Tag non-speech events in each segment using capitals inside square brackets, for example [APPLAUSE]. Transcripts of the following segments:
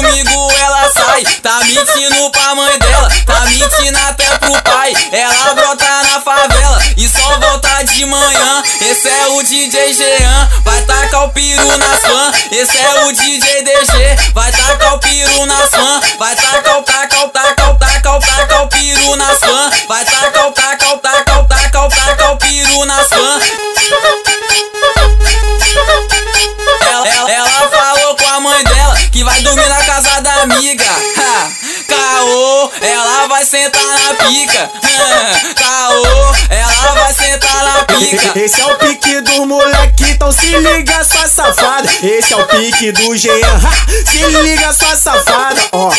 Domingo ela sai. Tá mentindo pra mãe dela, tá mentindo até pro pai. Ela brota na favela e só volta de manhã. Esse é o DJ Jean, vai tacar o piru nas fãs Esse é o DJ DG, vai tacar o piru nas fãs Vai tacar o taca o amiga. [LAUGHS] Caô, ela vai sentar na pica. [LAUGHS] Caô, ela vai sentar na pica. Esse é o pique do moleque, então se liga sua safada. Esse é o pique do Jean, se liga sua safada, ó.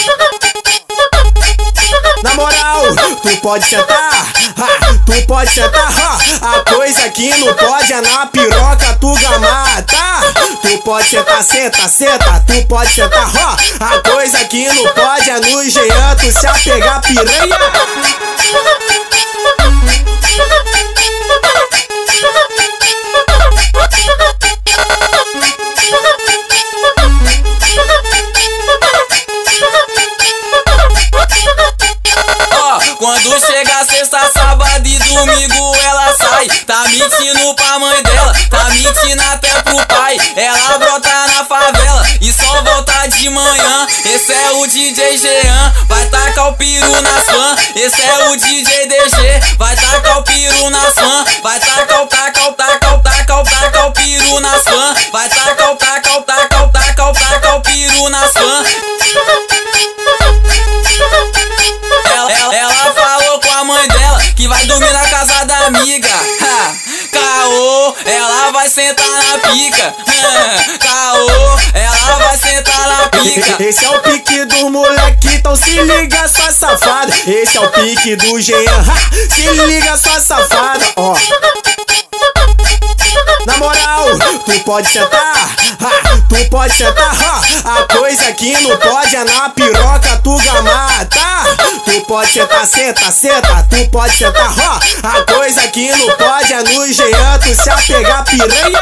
Na moral, tu pode sentar, ha, tu pode sentar, ha. A coisa que não pode é na piroca tu gamar? Tu pode sentar, senta, senta, tu pode sentar, ó. A coisa que não pode é no Jean tu se apegar piranha. Quando chega sexta, sábado e domingo ela sai. Tá mentindo pra mãe dela, tá mentindo até pro pai. Ela brota na favela e só volta de manhã. Esse é o DJ Jean, vai tacar o piru nas fãs Esse é o DJ DG, vai tacar o piru nas fãs Vai ela vai sentar na pica. Ha, caô, ela vai sentar na pica. Esse é o pique do moleque, então se liga sua safada. Esse é o pique do Jean, se liga sua safada, ó. Na moral, tu pode sentar, ha, tu pode sentar, ha. A coisa que não pode é na piroca tu gamar, tá? Tu pode sentar, senta, senta, tu pode sentar, ó. A coisa que não pode é no Jean tu se apegar piranha.